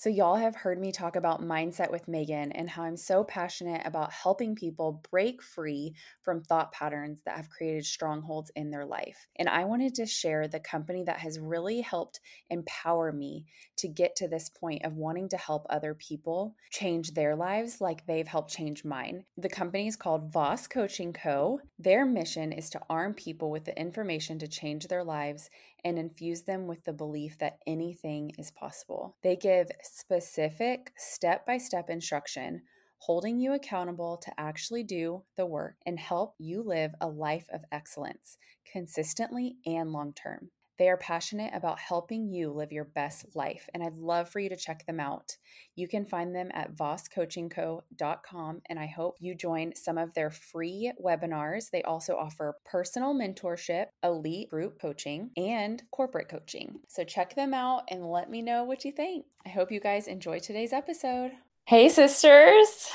So, y'all have heard me talk about mindset with Megan and how I'm so passionate about helping people break free from thought patterns that have created strongholds in their life. And I wanted to share the company that has really helped empower me to get to this point of wanting to help other people change their lives like they've helped change mine. The company is called Voss Coaching Co. Their mission is to arm people with the information to change their lives and infuse them with the belief that anything is possible. They give specific step by step instruction, holding you accountable to actually do the work and help you live a life of excellence consistently and long term. They are passionate about helping you live your best life, and I'd love for you to check them out. You can find them at vosscoachingco.com, and I hope you join some of their free webinars. They also offer personal mentorship, elite group coaching, and corporate coaching. So check them out and let me know what you think. I hope you guys enjoy today's episode. Hey, sisters.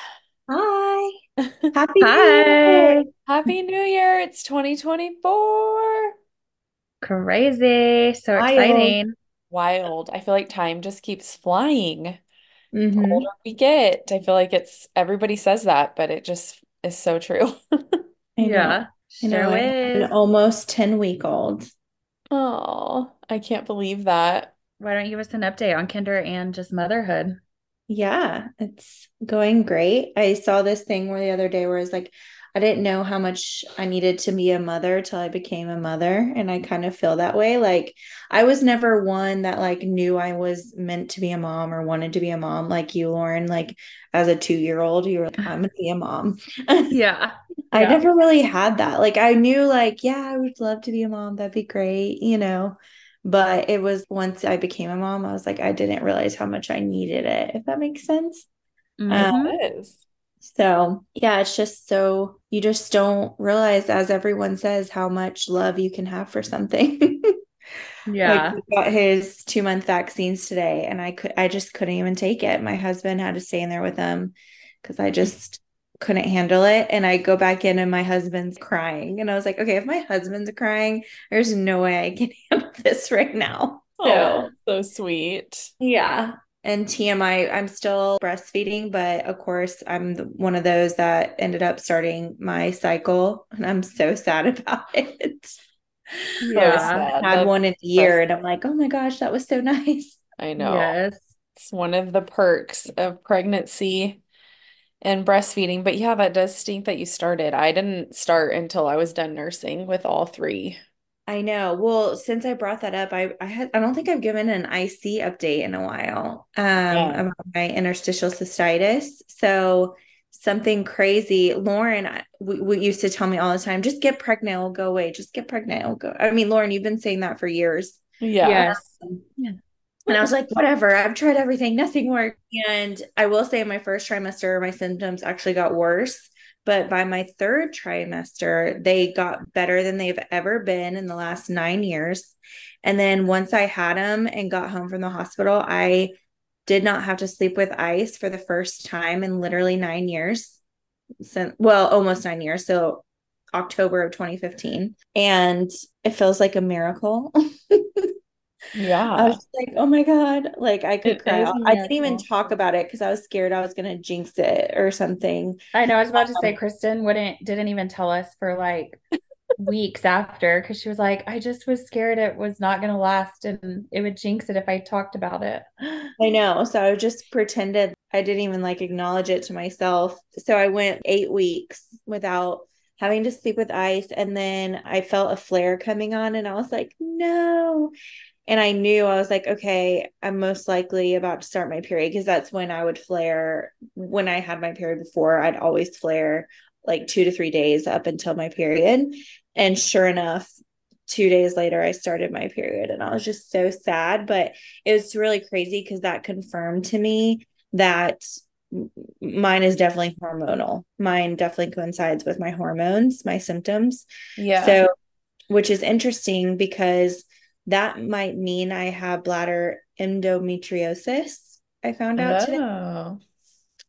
Hi. Happy Hi. New Year. Happy New Year. It's 2024. Crazy. So Wild. exciting. Wild. I feel like time just keeps flying. The Mhm. older we get, I feel like it's everybody says that, but it just is so true. Yeah, know. sure I have is. an almost 10 week old. Oh, I can't believe that. Why don't you give us an update on Kinder and just motherhood? Yeah, it's going great. I saw this thing where the other day where it's like, I didn't know how much I needed to be a mother till I became a mother. And I kind of feel that way. Like I was never one that like knew I was meant to be a mom or wanted to be a mom like you, Lauren. Like as a two year old, you were like, I'm gonna be a mom. Yeah. I never really had that. Like I knew like, yeah, I would love to be a mom. That'd be great, you know. But it was once I became a mom, I was like, I didn't realize how much I needed it, if that makes sense. Mhm. It is. So yeah, it's just so you just don't realize, as everyone says, how much love you can have for something. Yeah. Like he got his two month vaccines today, and I could I just couldn't even take it. My husband had to stay in there with him because I just couldn't handle it. And I go back in and my husband's crying. And I was like, okay, if my husband's crying, there's no way I can handle this right now. So Oh, so sweet. yeah. And TMI, I'm still breastfeeding, but of course, I'm the, one of those that ended up starting my cycle, and I'm so sad about it. So Yeah. sad. Had one in a year, and I'm like, oh my gosh, that was so nice. I know. Yes. It's one of the perks of pregnancy and breastfeeding. But yeah, that does stink that you started. I didn't start until I was done nursing with all three. I know. Well, since I brought that up, I I had I don't think I've given an IC update in a while um Yeah. about my interstitial cystitis. So something crazy. Lauren I- we, we used to tell me all the time, just get pregnant, it'll go away. Just get pregnant, it'll go. I mean, Lauren, you've been saying that for years. Yeah. Yes. And I was like, whatever, I've tried everything, nothing worked. And I will say, in my first trimester, my symptoms actually got worse. But by my third trimester, they got better than they've ever been in the last nine years. And then once I had them and got home from the hospital, I did not have to sleep with ice for the first time in literally nine years. Since, well, almost nine years. So October of 2015. And it feels like a miracle. I was like, oh my God. Like I could cry. is a out. I didn't even talk about it because I was scared I was gonna jinx it or something. I know. I was about to say um Kristen wouldn't didn't even tell us for like weeks after because she was like, I just was scared it was not gonna last and it would jinx it if I talked about it. I know. So I just pretended I didn't even like acknowledge it to myself. So I went eight weeks without having to sleep with ice. And then I felt a flare coming on and I was like, no. And I knew I was like, okay, I'm most likely about to start my period because that's when I would flare. When I had my period before, I'd always flare like two to three days up until my period. And sure enough, two days later, I started my period and I was just so sad. But it was really crazy because that confirmed to me that mine is definitely hormonal. Mine definitely coincides with my hormones, my symptoms. Yeah. So, which is interesting because that might mean I have bladder endometriosis. I found out oh. today.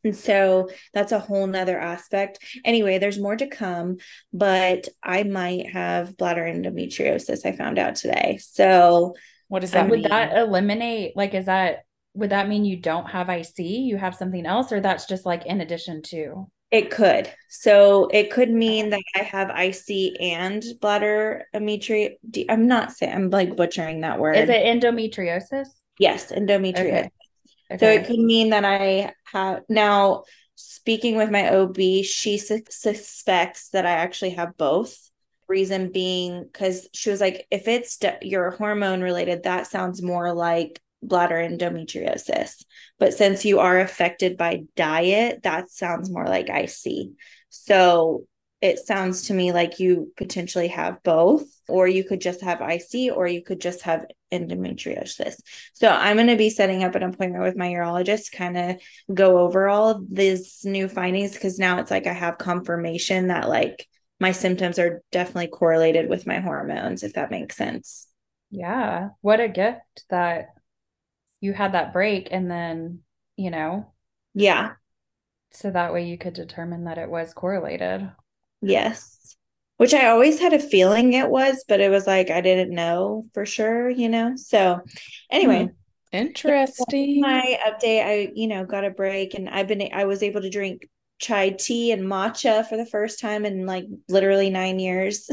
And so that's a whole nother aspect. Anyway, there's more to come, but I might have bladder endometriosis. I found out today. So what does that would that eliminate like is that would that mean you don't have IC? You have something else, or that's just like in addition to? It could. So it could mean that I have IC and bladder endometriosis. I'm not saying I'm like butchering that word. Is it endometriosis? Yes, endometriosis. Okay. Okay. So it could mean that I have now speaking with my OB, she su- suspects that I actually have both. Reason being because she was like, if it's de- your hormone related, that sounds more like bladder endometriosis. But since you are affected by diet, that sounds more like IC. So it sounds to me like you potentially have both, or you could just have IC, or you could just have endometriosis. So I'm going to be setting up an appointment with my urologist kind of go over all of these new findings because now it's like I have confirmation that like my symptoms are definitely correlated with my hormones, if that makes sense. Yeah. What a gift that you had that break and then, you know. Yeah. So that way you could determine that it was correlated. Yes. Which I always had a feeling it was, but it was like I didn't know for sure, you know. So anyway, hmm. interesting. My update, I, you know, got a break and I've been I was able to drink chai tea and matcha for the first time in like literally 9 years.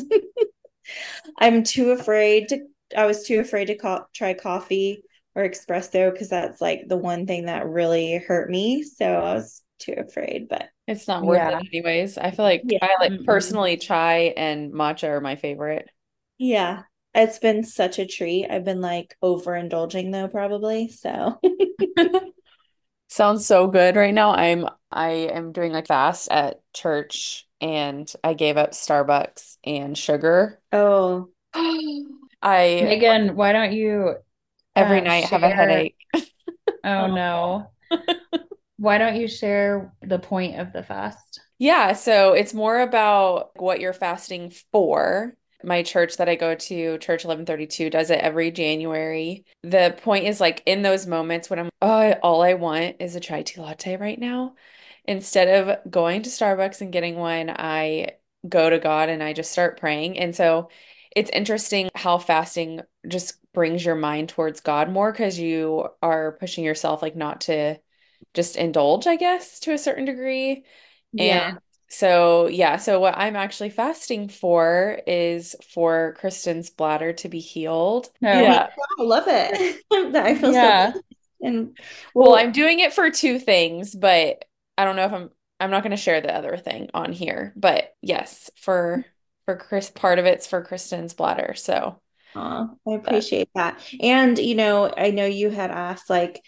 I'm too afraid to I was too afraid to co- try coffee or espresso because that's like the one thing that really hurt me. So I was too afraid, but it's not worth yeah. it anyways. I feel like yeah. I like mm-hmm. personally chai and matcha are my favorite. Yeah. It's been such a treat. I've been like overindulging though, probably. So sounds so good right now. I'm I am doing a fast at church and I gave up Starbucks and sugar. Oh. I Megan, why don't you every uh, night share... have a headache. oh no. Why don't you share the point of the fast? Yeah, so it's more about what you're fasting for. My church that I go to, Church 1132, does it every January. The point is like in those moments when I'm, oh, all I want is a chai tea latte right now. Instead of going to Starbucks and getting one, I go to God and I just start praying. And so it's interesting how fasting just brings your mind towards God more because you are pushing yourself like not to just indulge, I guess, to a certain degree. Yeah. And so, yeah, so what I'm actually fasting for is for Kristen's bladder to be healed. No. Yeah. I love it. I feel yeah. so and well, well, I'm doing it for two things, but I don't know if I'm I'm not going to share the other thing on here, but yes, for for Chris part of it's for Kristen's bladder. So I appreciate but. that. And you know, I know you had asked like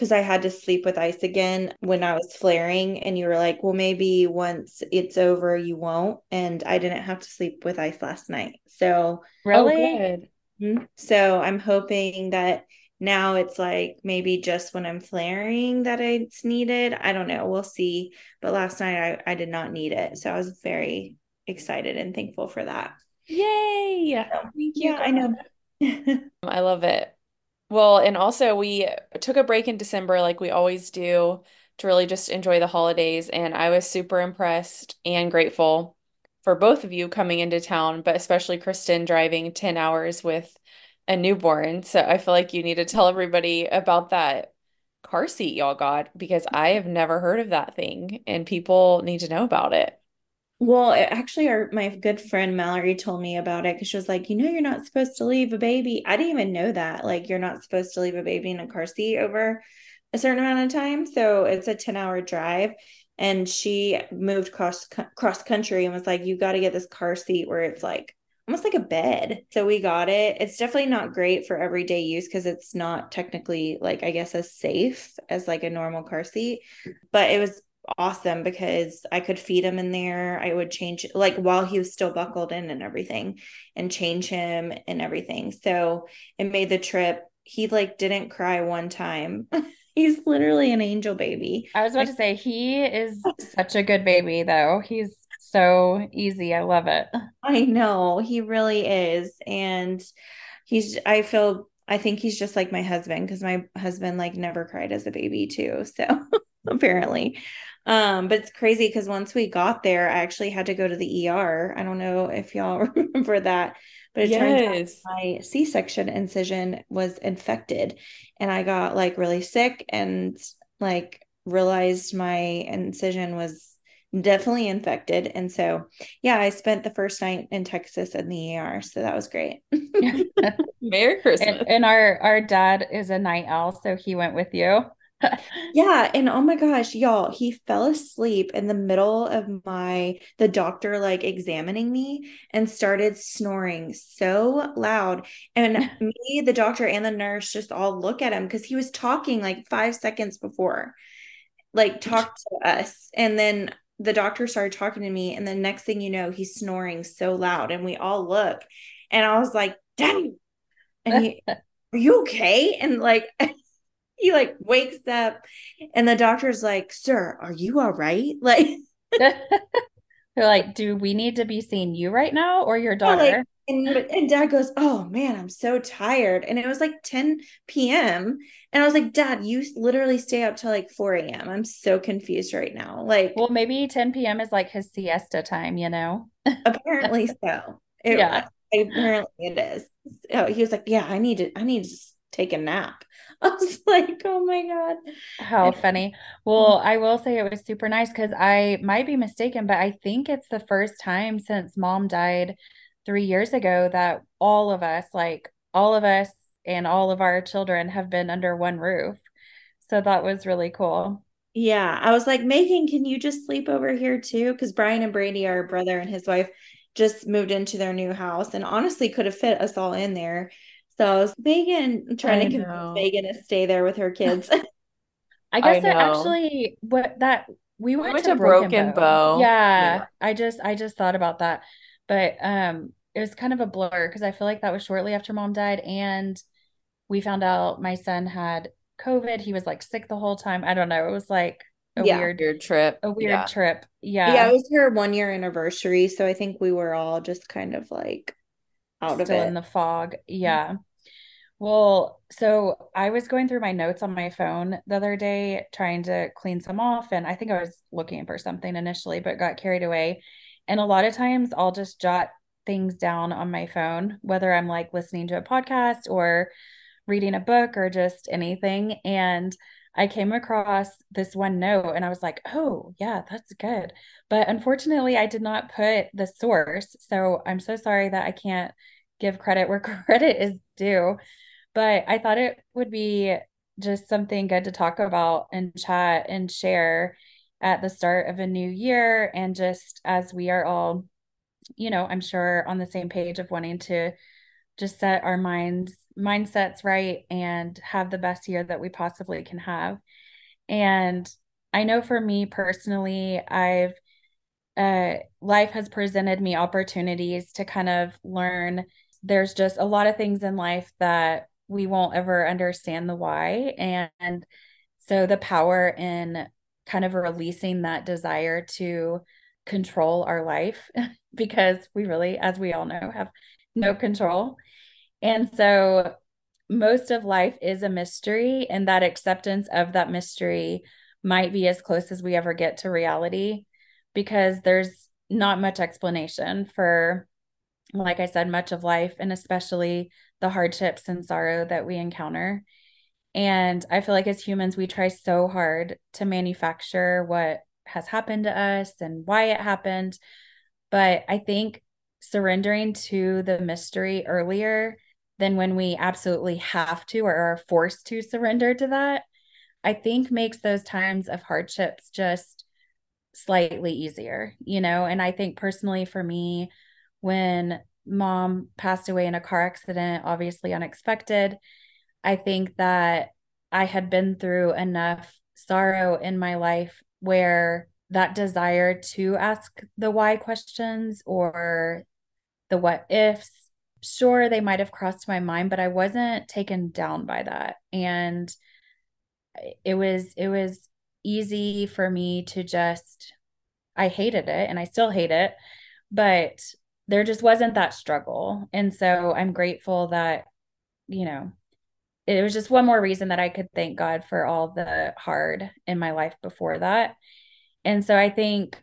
because I had to sleep with ice again when I was flaring. And you were like, well, maybe once it's over, you won't. And I didn't have to sleep with ice last night. So, oh, really? Oh, so I'm hoping that now it's like maybe just when I'm flaring that it's needed. I don't know. We'll see. But last night I, I did not need it. So I was very excited and thankful for that. Yay. So, Thank you. Yeah, I know. I love it. Well, and also we took a break in December like we always do to really just enjoy the holidays. And I was super impressed and grateful for both of you coming into town, but especially Kristen driving 10 hours with a newborn. So I feel like you need to tell everybody about that car seat y'all got because I have never heard of that thing and people need to know about it. Well, actually, our my good friend Mallory told me about it because she was like, you know, you're not supposed to leave a baby. I didn't even know that. Like, you're not supposed to leave a baby in a car seat over a certain amount of time. So it's a 10 hour drive. And she moved cross cross country and was like, you got to get this car seat where it's like almost like a bed. So we got it. It's definitely not great for everyday use because it's not technically like I guess as safe as like a normal car seat, but it was awesome because I could feed him in there. I would change like while he was still buckled in and everything and change him and everything. So it made the trip. He like didn't cry one time. He's literally an angel baby. I was about to say he is such a good baby though. He's so easy. I love it. I know he really is. And he's, I feel, I think he's just like my husband because my husband like never cried as a baby too. So apparently. Um, but it's crazy because once we got there, I actually had to go to the ER. I don't know if y'all remember that, but it yes. turns out my C-section incision was infected and I got like really sick and like realized my incision was definitely infected. And so, yeah, I spent the first night in Texas in the ER. So that was great. Merry Christmas. And, and, our our dad is a night owl, so he went with you. yeah, and oh my gosh, y'all, he fell asleep in the middle of my the doctor like examining me and started snoring so loud. And me, the doctor, and the nurse just all look at him because he was talking like five seconds before like talk to us. And then the doctor started talking to me and the next thing you know he's snoring so loud and we all look. And i was like daddy and he are you okay? And like he like wakes up and the doctor's like sir are you all right like they're like do we need to be seeing you right now or your daughter like, and, and dad goes oh man i'm so tired and it was like 10 p.m and I was like, Dad, you literally stay up till like 4 a.m. I'm so confused right now. Like, well, maybe 10 p.m. is like his siesta time, you know? apparently so. It, yeah. Apparently it is. Oh, he was like, Yeah, I need to, I need to take a nap. I was like, oh my God. How funny. Well, mm-hmm. I will say it was super nice because I might be mistaken, but I think it's the first time since mom died three years ago that all of us, like all of us and all of our children have been under one roof. So that was really cool. Yeah. I was like, Megan, can you just sleep over here too? Because Brian and Brandy, our brother and his wife, just moved into their new house and honestly could have fit us all in there. So Megan trying I to convince Megan to stay there with her kids. I guess I that actually what that we went, we went to, to, Broken, Broken Bow. Bow. Yeah, yeah, I just I just thought about that. But um it was kind of a blur because I feel like that was shortly after mom died and we found out my son had COVID. He was like sick the whole time. I don't know. It was like a yeah. weird, weird trip. A weird yeah. trip. Yeah. Yeah. It was her one year anniversary. So I think we were all just kind of like out Still of it. in the fog. Yeah. Well, so I was going through my notes on my phone the other day trying to clean some off. And I think I was looking for something initially, but got carried away. And a lot of times I'll just jot things down on my phone, whether I'm like listening to a podcast or reading a book or just anything. And I came across this one note and I was like, oh, yeah, that's good. But unfortunately, I did not put the source. So I'm so sorry that I can't give credit where credit is due. But I thought it would be just something good to talk about and chat and share at the start of a new year. And just as we are all, you know, I'm sure on the same page of wanting to just set our minds mindsets right and have the best year that we possibly can have. And I know for me personally, I've uh, life has presented me opportunities to kind of learn. There's just a lot of things in life that we won't ever understand the why. And so the power in kind of releasing that desire to control our life because we really, as we all know, have no control. And so most of life is a mystery, and that acceptance of that mystery might be as close as we ever get to reality because there's not much explanation for, like I said, much of life, and especially the hardships and sorrow that we encounter. And I feel like as humans, we try so hard to manufacture what has happened to us and why it happened. But I think surrendering to the mystery earlier than when we absolutely have to or are forced to surrender to that, I think makes those times of hardships just slightly easier, you know? And I think personally for me, when mom passed away in a car accident, obviously unexpected, I think that I had been through enough sorrow in my life where that desire to ask the why questions or the what ifs sure they might have crossed my mind but i wasn't taken down by that. And it was it was easy for me to just I hated it and I still hate it, but there just wasn't that struggle. And so I'm grateful that, you know, it was just one more reason that I could thank God for all the hard in my life before that. And so I think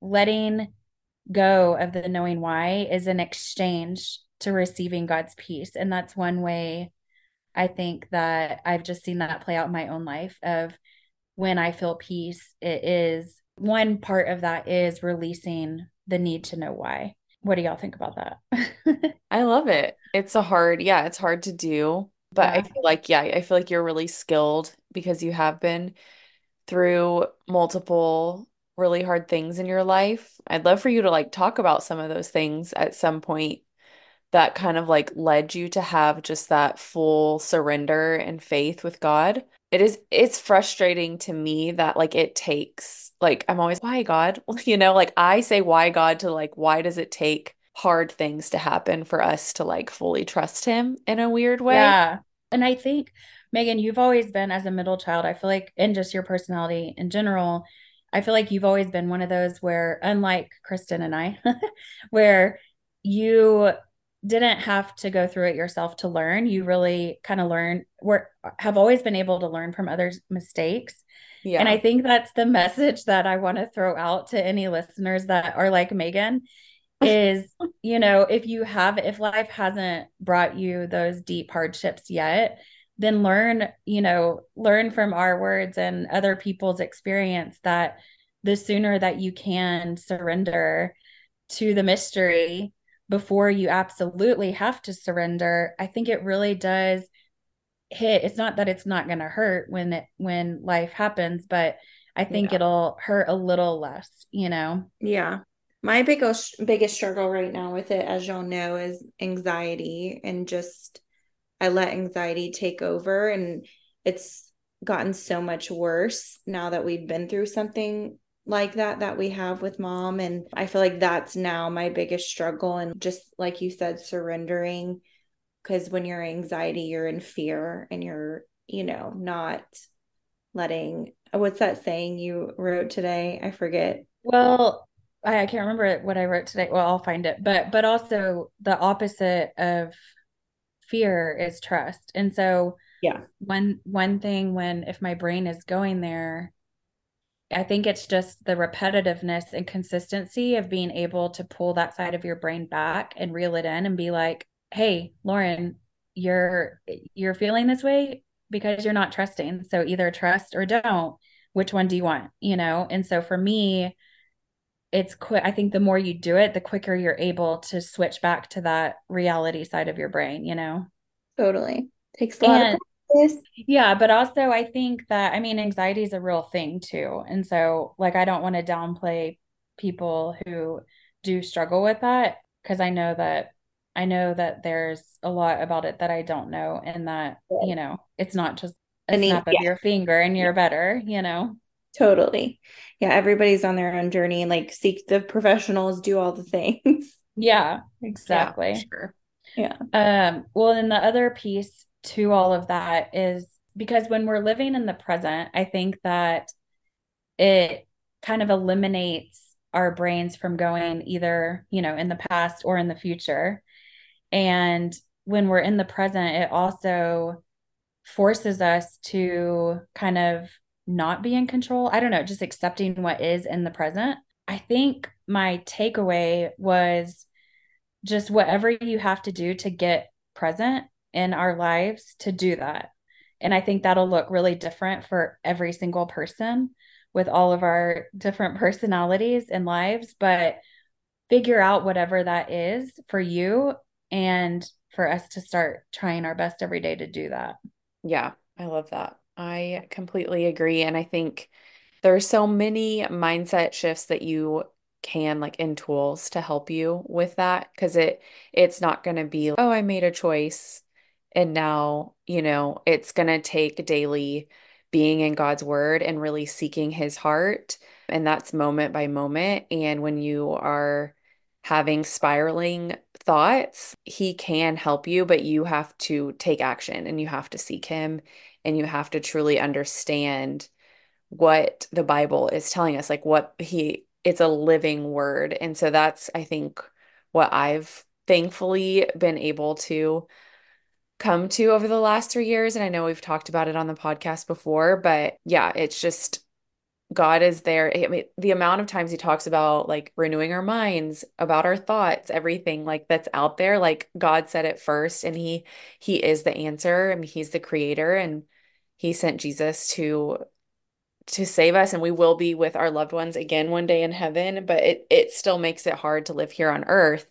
letting go of the knowing why is an exchange to receiving God's peace. And that's one way I think that I've just seen that play out in my own life of when I feel peace, it is one part of that is releasing the need to know why. What do y'all think about that? I love it. It's a hard, yeah, it's hard to do. But yeah. I feel like, yeah, I feel like you're really skilled because you have been through multiple really hard things in your life. I'd love for you to like talk about some of those things at some point that kind of like led you to have just that full surrender and faith with God. It is it's frustrating to me that like it takes like I'm always why God? You know, like I say why God to like why does it take hard things to happen for us to like fully trust him in a weird way? Yeah. And I think Megan, you've always been as a middle child, I feel like in just your personality in general, I feel like you've always been one of those where unlike Kristen and I, where you didn't have to go through it yourself to learn. You really kind of learn were have always been able to learn from others' mistakes. Yeah. And I think that's the message that I want to throw out to any listeners that are like Megan is, you know, if you have if life hasn't brought you those deep hardships yet, then learn, you know, learn from our words and other people's experience that the sooner that you can surrender to the mystery before you absolutely have to surrender i think it really does hit it's not that it's not going to hurt when it when life happens but i think yeah. it'll hurt a little less you know? Yeah. My biggest biggest struggle right now with it as y'all know is anxiety and just i let anxiety take over and it's gotten so much worse now that we've been through something like that that we have with mom. And i feel like that's now my biggest struggle and just like you said surrendering because when you're anxiety you're in fear and you're you know not letting uh, what's that saying you wrote today? I forget. Well I, I can't remember what i wrote today. Well i'll find it. But but also the opposite of fear is trust. And so yeah. one one thing when if my brain is going there I think it's just the repetitiveness and consistency of being able to pull that side of your brain back and reel it in and be like, "Hey, Lauren, you're you're feeling this way because you're not trusting. So either trust or don't. Which one do you want?" You know? And so for me, it's quick. I think the more you do it, the quicker you're able to switch back to that reality side of your brain, you know? Totally. Takes a lot and, of this. Yeah, but also I think that I mean anxiety is a real thing too. And so like I don't want to downplay people who do struggle with that because I know that I know that there's a lot about it that I don't know and that, you know, it's not just a snap of yeah. your finger and you're yeah. better, you know. Totally. Yeah, everybody's on their own journey and like seek the professionals, do all the things. Yeah, exactly. Yeah, sure. Yeah. Um, well, then the other piece to all of that is because when we're living in the present, I think that it kind of eliminates our brains from going either, you know, in the past or in the future. And when we're in the present, it also forces us to kind of not be in control. I don't know, just accepting what is in the present. I think my takeaway was just whatever you have to do to get present in our lives to do that. And I think that'll look really different for every single person with all of our different personalities and lives. But figure out whatever that is for you and for us to start trying our best every day to do that. Yeah, I love that. I completely agree. And I think there's so many mindset shifts that you can like in tools to help you with that because it it's not going to be oh I made a choice and now, you know, it's going to take daily being in God's word and really seeking his heart. And that's moment by moment. And when you are having spiraling thoughts, he can help you, but you have to take action and you have to seek him and you have to truly understand what the Bible is telling us, like what he it's a living word. And so that's I think what I've thankfully been able to come to over the last 3 years and I know we've talked about it on the podcast before, but yeah, it's just God is there. I mean, the amount of times he talks about like renewing our minds, about our thoughts, everything like that's out there, like God said it first and he he is the answer. I mean, he's the creator and he sent Jesus to to save us and we will be with our loved ones again one day in heaven, but it it still makes it hard to live here on earth.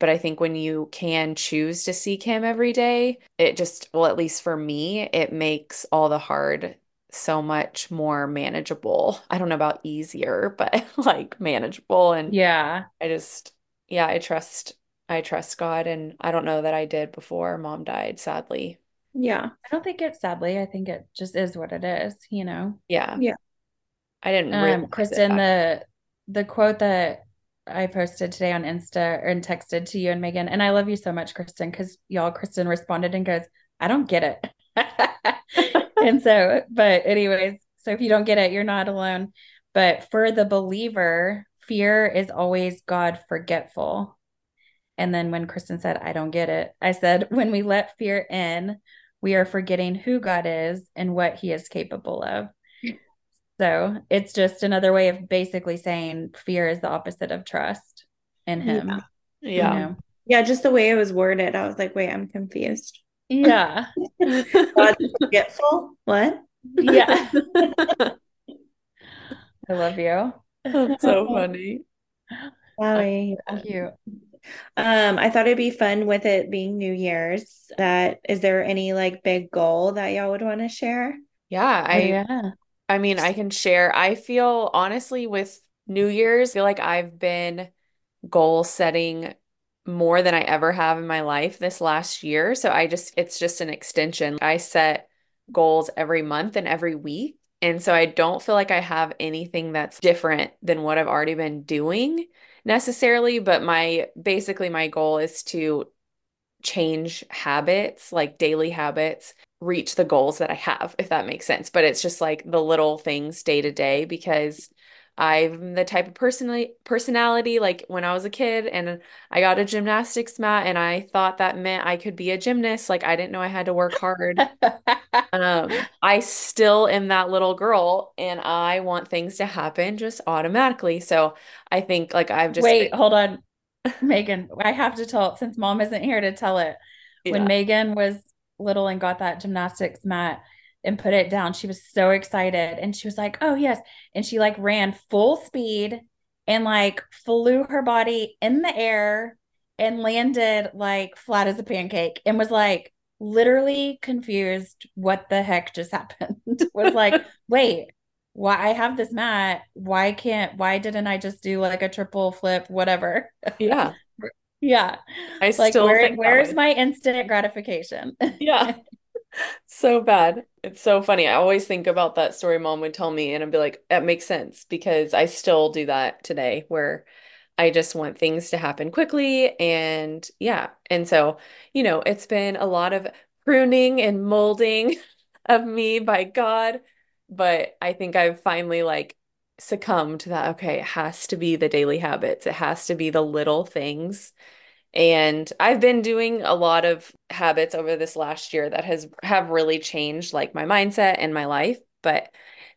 But I think when you can choose to seek him every day, it just, well, at least for me, it makes all the hard so much more manageable. I don't know about easier, but like manageable. And yeah, I just, yeah, I trust, I trust God. And I don't know that I did before mom died, sadly. Yeah. I don't think it's sadly. I think it just is what it is, you know? Yeah. Yeah. I didn't um, Kristen, the, the quote that I posted today on Insta and texted to you and Megan, and I love you so much, Kristen, because y'all, Kristen responded and goes, I don't get it. and so, but anyways, so if you don't get it, you're not alone. But for the believer, fear is always God forgetful. And then when Kristen said, I don't get it, I said, when we let fear in, we are forgetting who God is and what he is capable of. So it's just another way of basically saying fear is the opposite of trust in him. Yeah. Yeah. You know? yeah just the way it was worded, I was like, wait, I'm confused. Yeah. God's forgetful. What? Yeah. I love you. That's so funny. Sorry. Cute. Um, I thought it'd be fun with it being New Year's. That is there any like big goal that y'all would want to share? Yeah, Oh, I yeah. I mean, I can share. I feel honestly with New Year's, I feel like I've been goal setting more than I ever have in my life this last year. So I just, it's just an extension. I set goals every month and every week. And so I don't feel like I have anything that's different than what I've already been doing necessarily. But my basically, my goal is to change habits, like daily habits, reach the goals that I have, if that makes sense. But it's just like the little things day to day because I'm the type of personally personality like when I was a kid and I got a gymnastics mat and I thought that meant I could be a gymnast. Like I didn't know I had to work hard. um, I still am that little girl and I want things to happen just automatically. So I think like I've just Wait, hold on. Megan, I have to tell since mom isn't here to tell it. When Megan was little and got that gymnastics mat and put it down, she was so excited and she was like, "Oh, yes." And she like ran full speed and like flew her body in the air and landed like flat as a pancake and was like literally confused what the heck just happened. was like, "Wait, why I have this mat? Why can't why didn't I just do like a triple flip whatever?" yeah. Yeah. I Like still where think where's my instant gratification? Yeah. So bad. It's so funny. I always think about that story mom would tell me, and I'd be like, that makes sense because I still do that today where I just want things to happen quickly. And yeah. And so, you know, it's been a lot of pruning and molding of me by God. But I think I've finally like succumbed to that. Okay, it has to be the daily habits, it has to be the little things and I've been doing a lot of habits over this last year that has have really changed like my mindset and my life, but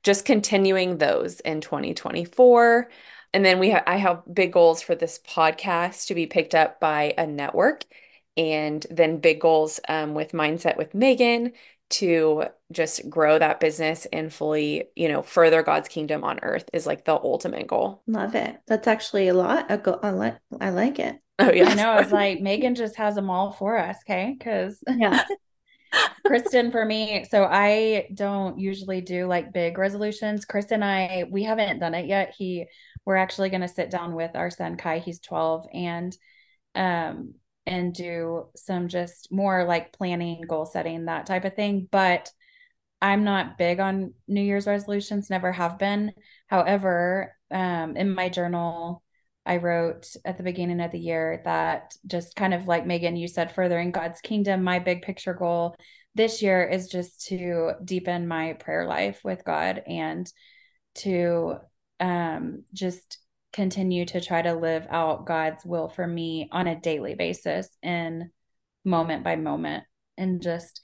just continuing those in 2024. And then we have I have big goals for this podcast to be picked up by a network and then big goals um, with Mindset with Megan to just grow that business and fully, you know, further God's kingdom on earth is like the ultimate goal. Love it. That's actually a lot. A go- I like I like it. Oh yeah. I know. I was like, Megan just has them all for us, okay? Because Yeah. Kristen, for me, so I don't usually do like big resolutions. Chris and I, we haven't done it yet. He, we're actually going to sit down with our son Kai. He's 12 and, um, and do some just more like planning, goal setting, that type of thing. But I'm not big on New Year's resolutions, never have been. However, um, in my journal, I wrote at the beginning of the year that just kind of like Megan, you said, furthering God's kingdom, my big picture goal this year is just to deepen my prayer life with God and to um, just continue to try to live out God's will for me on a daily basis and moment by moment and just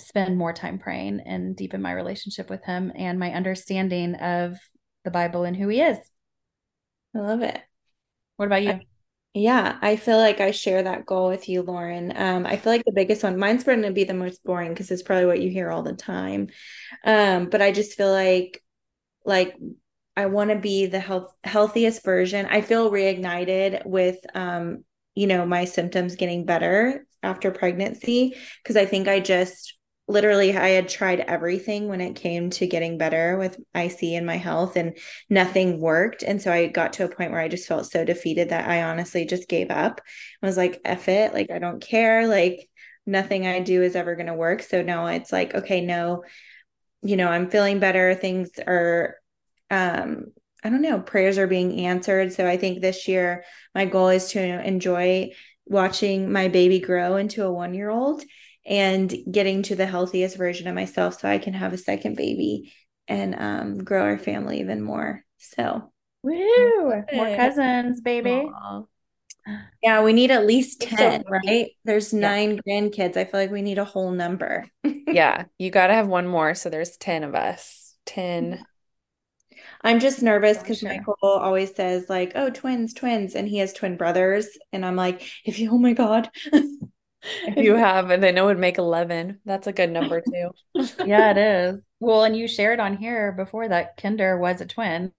spend more time praying and deepen my relationship with him and my understanding of the Bible and who he is. I love it. What about you? I, yeah, I feel like I share that goal with you, Lauren. Um, I feel like the biggest one, mine's going to be the most boring because it's probably what you hear all the time. Um, but I just feel like, like I want to be the health healthiest version. I feel reignited with um, you know, my symptoms getting better after pregnancy because I think I just literally I had tried everything when it came to getting better with IC and my health and nothing worked. And so I got to a point where I just felt so defeated that I honestly just gave up. I was like, F it, like I don't care. Like nothing I do is ever gonna work. So now it's like, okay, no, you know, I'm feeling better. Things are um I don't know, prayers are being answered. So I think this year my goal is to enjoy watching my baby grow into a one year old and getting to the healthiest version of myself so I can have a second baby and um, grow our family even more. So, woo, more cousins, baby. Aww. Yeah, we need at least 10, so right? There's nine yeah. grandkids. I feel like we need a whole number. yeah, you got to have one more. So there's 10 of us. 10. I'm just nervous because sure. Michael always says, like, oh, twins, twins. And he has twin brothers. And I'm like, if you, oh my God. if you have, and then it would make 11. That's a good number too. yeah, it is. Well, and you shared on here before that Kinder was a twin.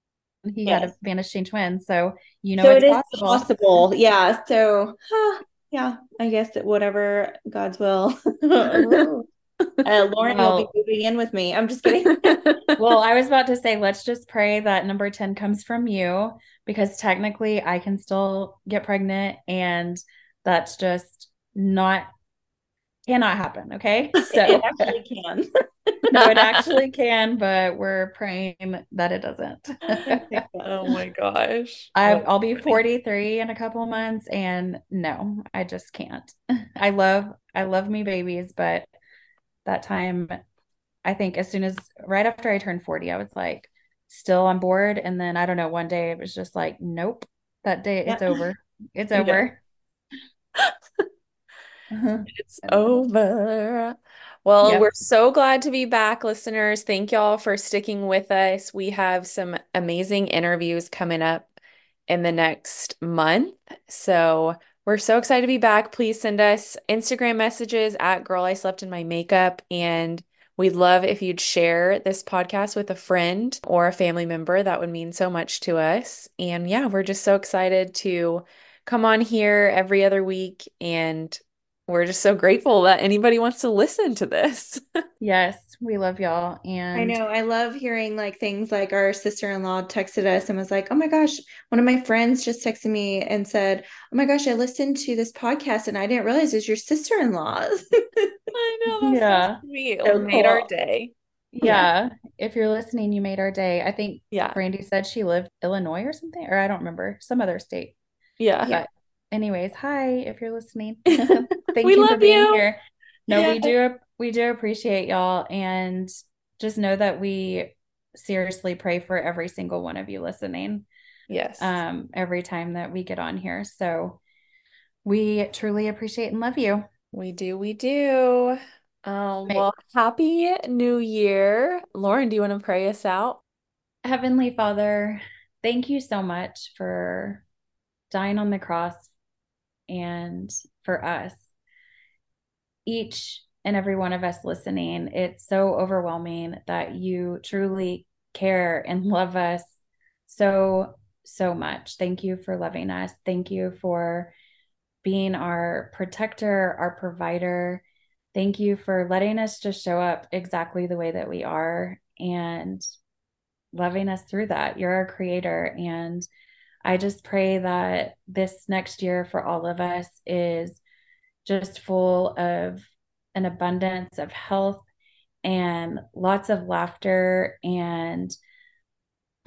He yes. had a vanishing twin. So, you know, so it's it possible. possible. Yeah. So, huh, yeah, I guess that whatever God's will. Uh, Lauren well, will be moving in with me. I'm just kidding. well, I was about to say, let's just pray that number 10 comes from you because technically I can still get pregnant and that's just not cannot happen. Okay. So it actually can. no, it actually can, but we're praying that it doesn't. oh my gosh. I, oh, will be 43 in a couple months and no, I just can't. I love, I love me babies, but that time, I think as soon as right after I turned 40, I was like still on board. And then I don't know, one day it was just like, nope, that day yeah. it's over. It's over. Uh-huh. It's over. Well, yep. we're so glad to be back, listeners. Thank y'all for sticking with us. We have some amazing interviews coming up in the next month. So we're so excited to be back. Please send us Instagram messages at Girl I Slept in My Makeup. And we'd love if you'd share this podcast with a friend or a family member. That would mean so much to us. And yeah, we're just so excited to come on here every other week and we're just so grateful that anybody wants to listen to this. yes, we love y'all. And I know I love hearing like things like our sister in law texted us and was like, oh my gosh, one of my friends just texted me and said, oh my gosh, I listened to this podcast and I didn't realize it's your sister in law. I know. yeah. So sweet. So made cool. our day. Yeah. yeah. If you're listening, you made our day. I think yeah. Brandy said she lived Illinois or something, or I don't remember, some other state. Yeah. But anyways, hi if you're listening. Thank we you for being you. here. No, yeah. we do we do appreciate y'all and just know that we seriously pray for every single one of you listening. Yes. Um every time that we get on here. So we truly appreciate and love you. We do, we do. Um, well, happy new year. Lauren, do you want to pray us out? Heavenly Father, thank you so much for dying on the cross and for us, each and every one of us listening, it's so overwhelming that you truly care and love us so, so much. Thank you for loving us. Thank you for being our protector, our provider. Thank you for letting us just show up exactly the way that we are and loving us through that. You're our creator and I just pray that this next year for all of us is just full of an abundance of health and lots of laughter and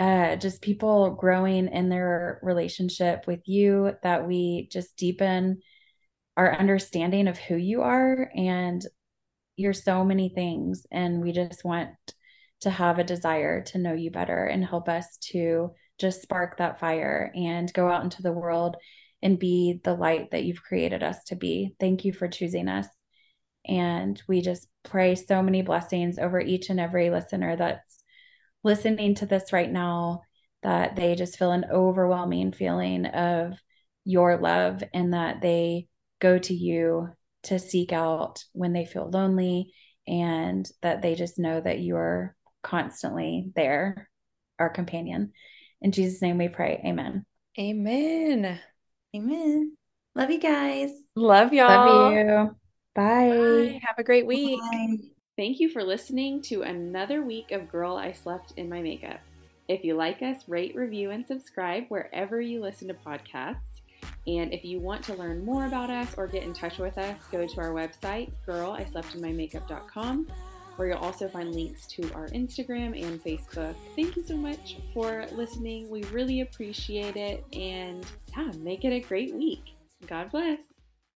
uh, just people growing in their relationship with you, that we just deepen our understanding of who you are. And you're so many things and we just want to have a desire to know you better and help us to just spark that fire and go out into the world and be the light that you've created us to be. Thank you for choosing us. And we just pray so many blessings over each and every listener that's listening to this right now, that they just feel an overwhelming feeling of your love and that they go to you to seek out when they feel lonely and that they just know that you are constantly there, our companion. In Jesus' name we pray. Amen. Amen. Amen. Love you guys. Love y'all. Love you. Bye. Bye. Have a great week. Bye. Thank you for listening to another week of Girl I Slept in My Makeup. If you like us, rate, review, and subscribe wherever you listen to podcasts. And if you want to learn more about us or get in touch with us, go to our website, girlisleptinmymakeup.com, where you'll also find links to our Instagram and Facebook. Thank you so much for listening. We really appreciate it. And yeah, make it a great week. God bless.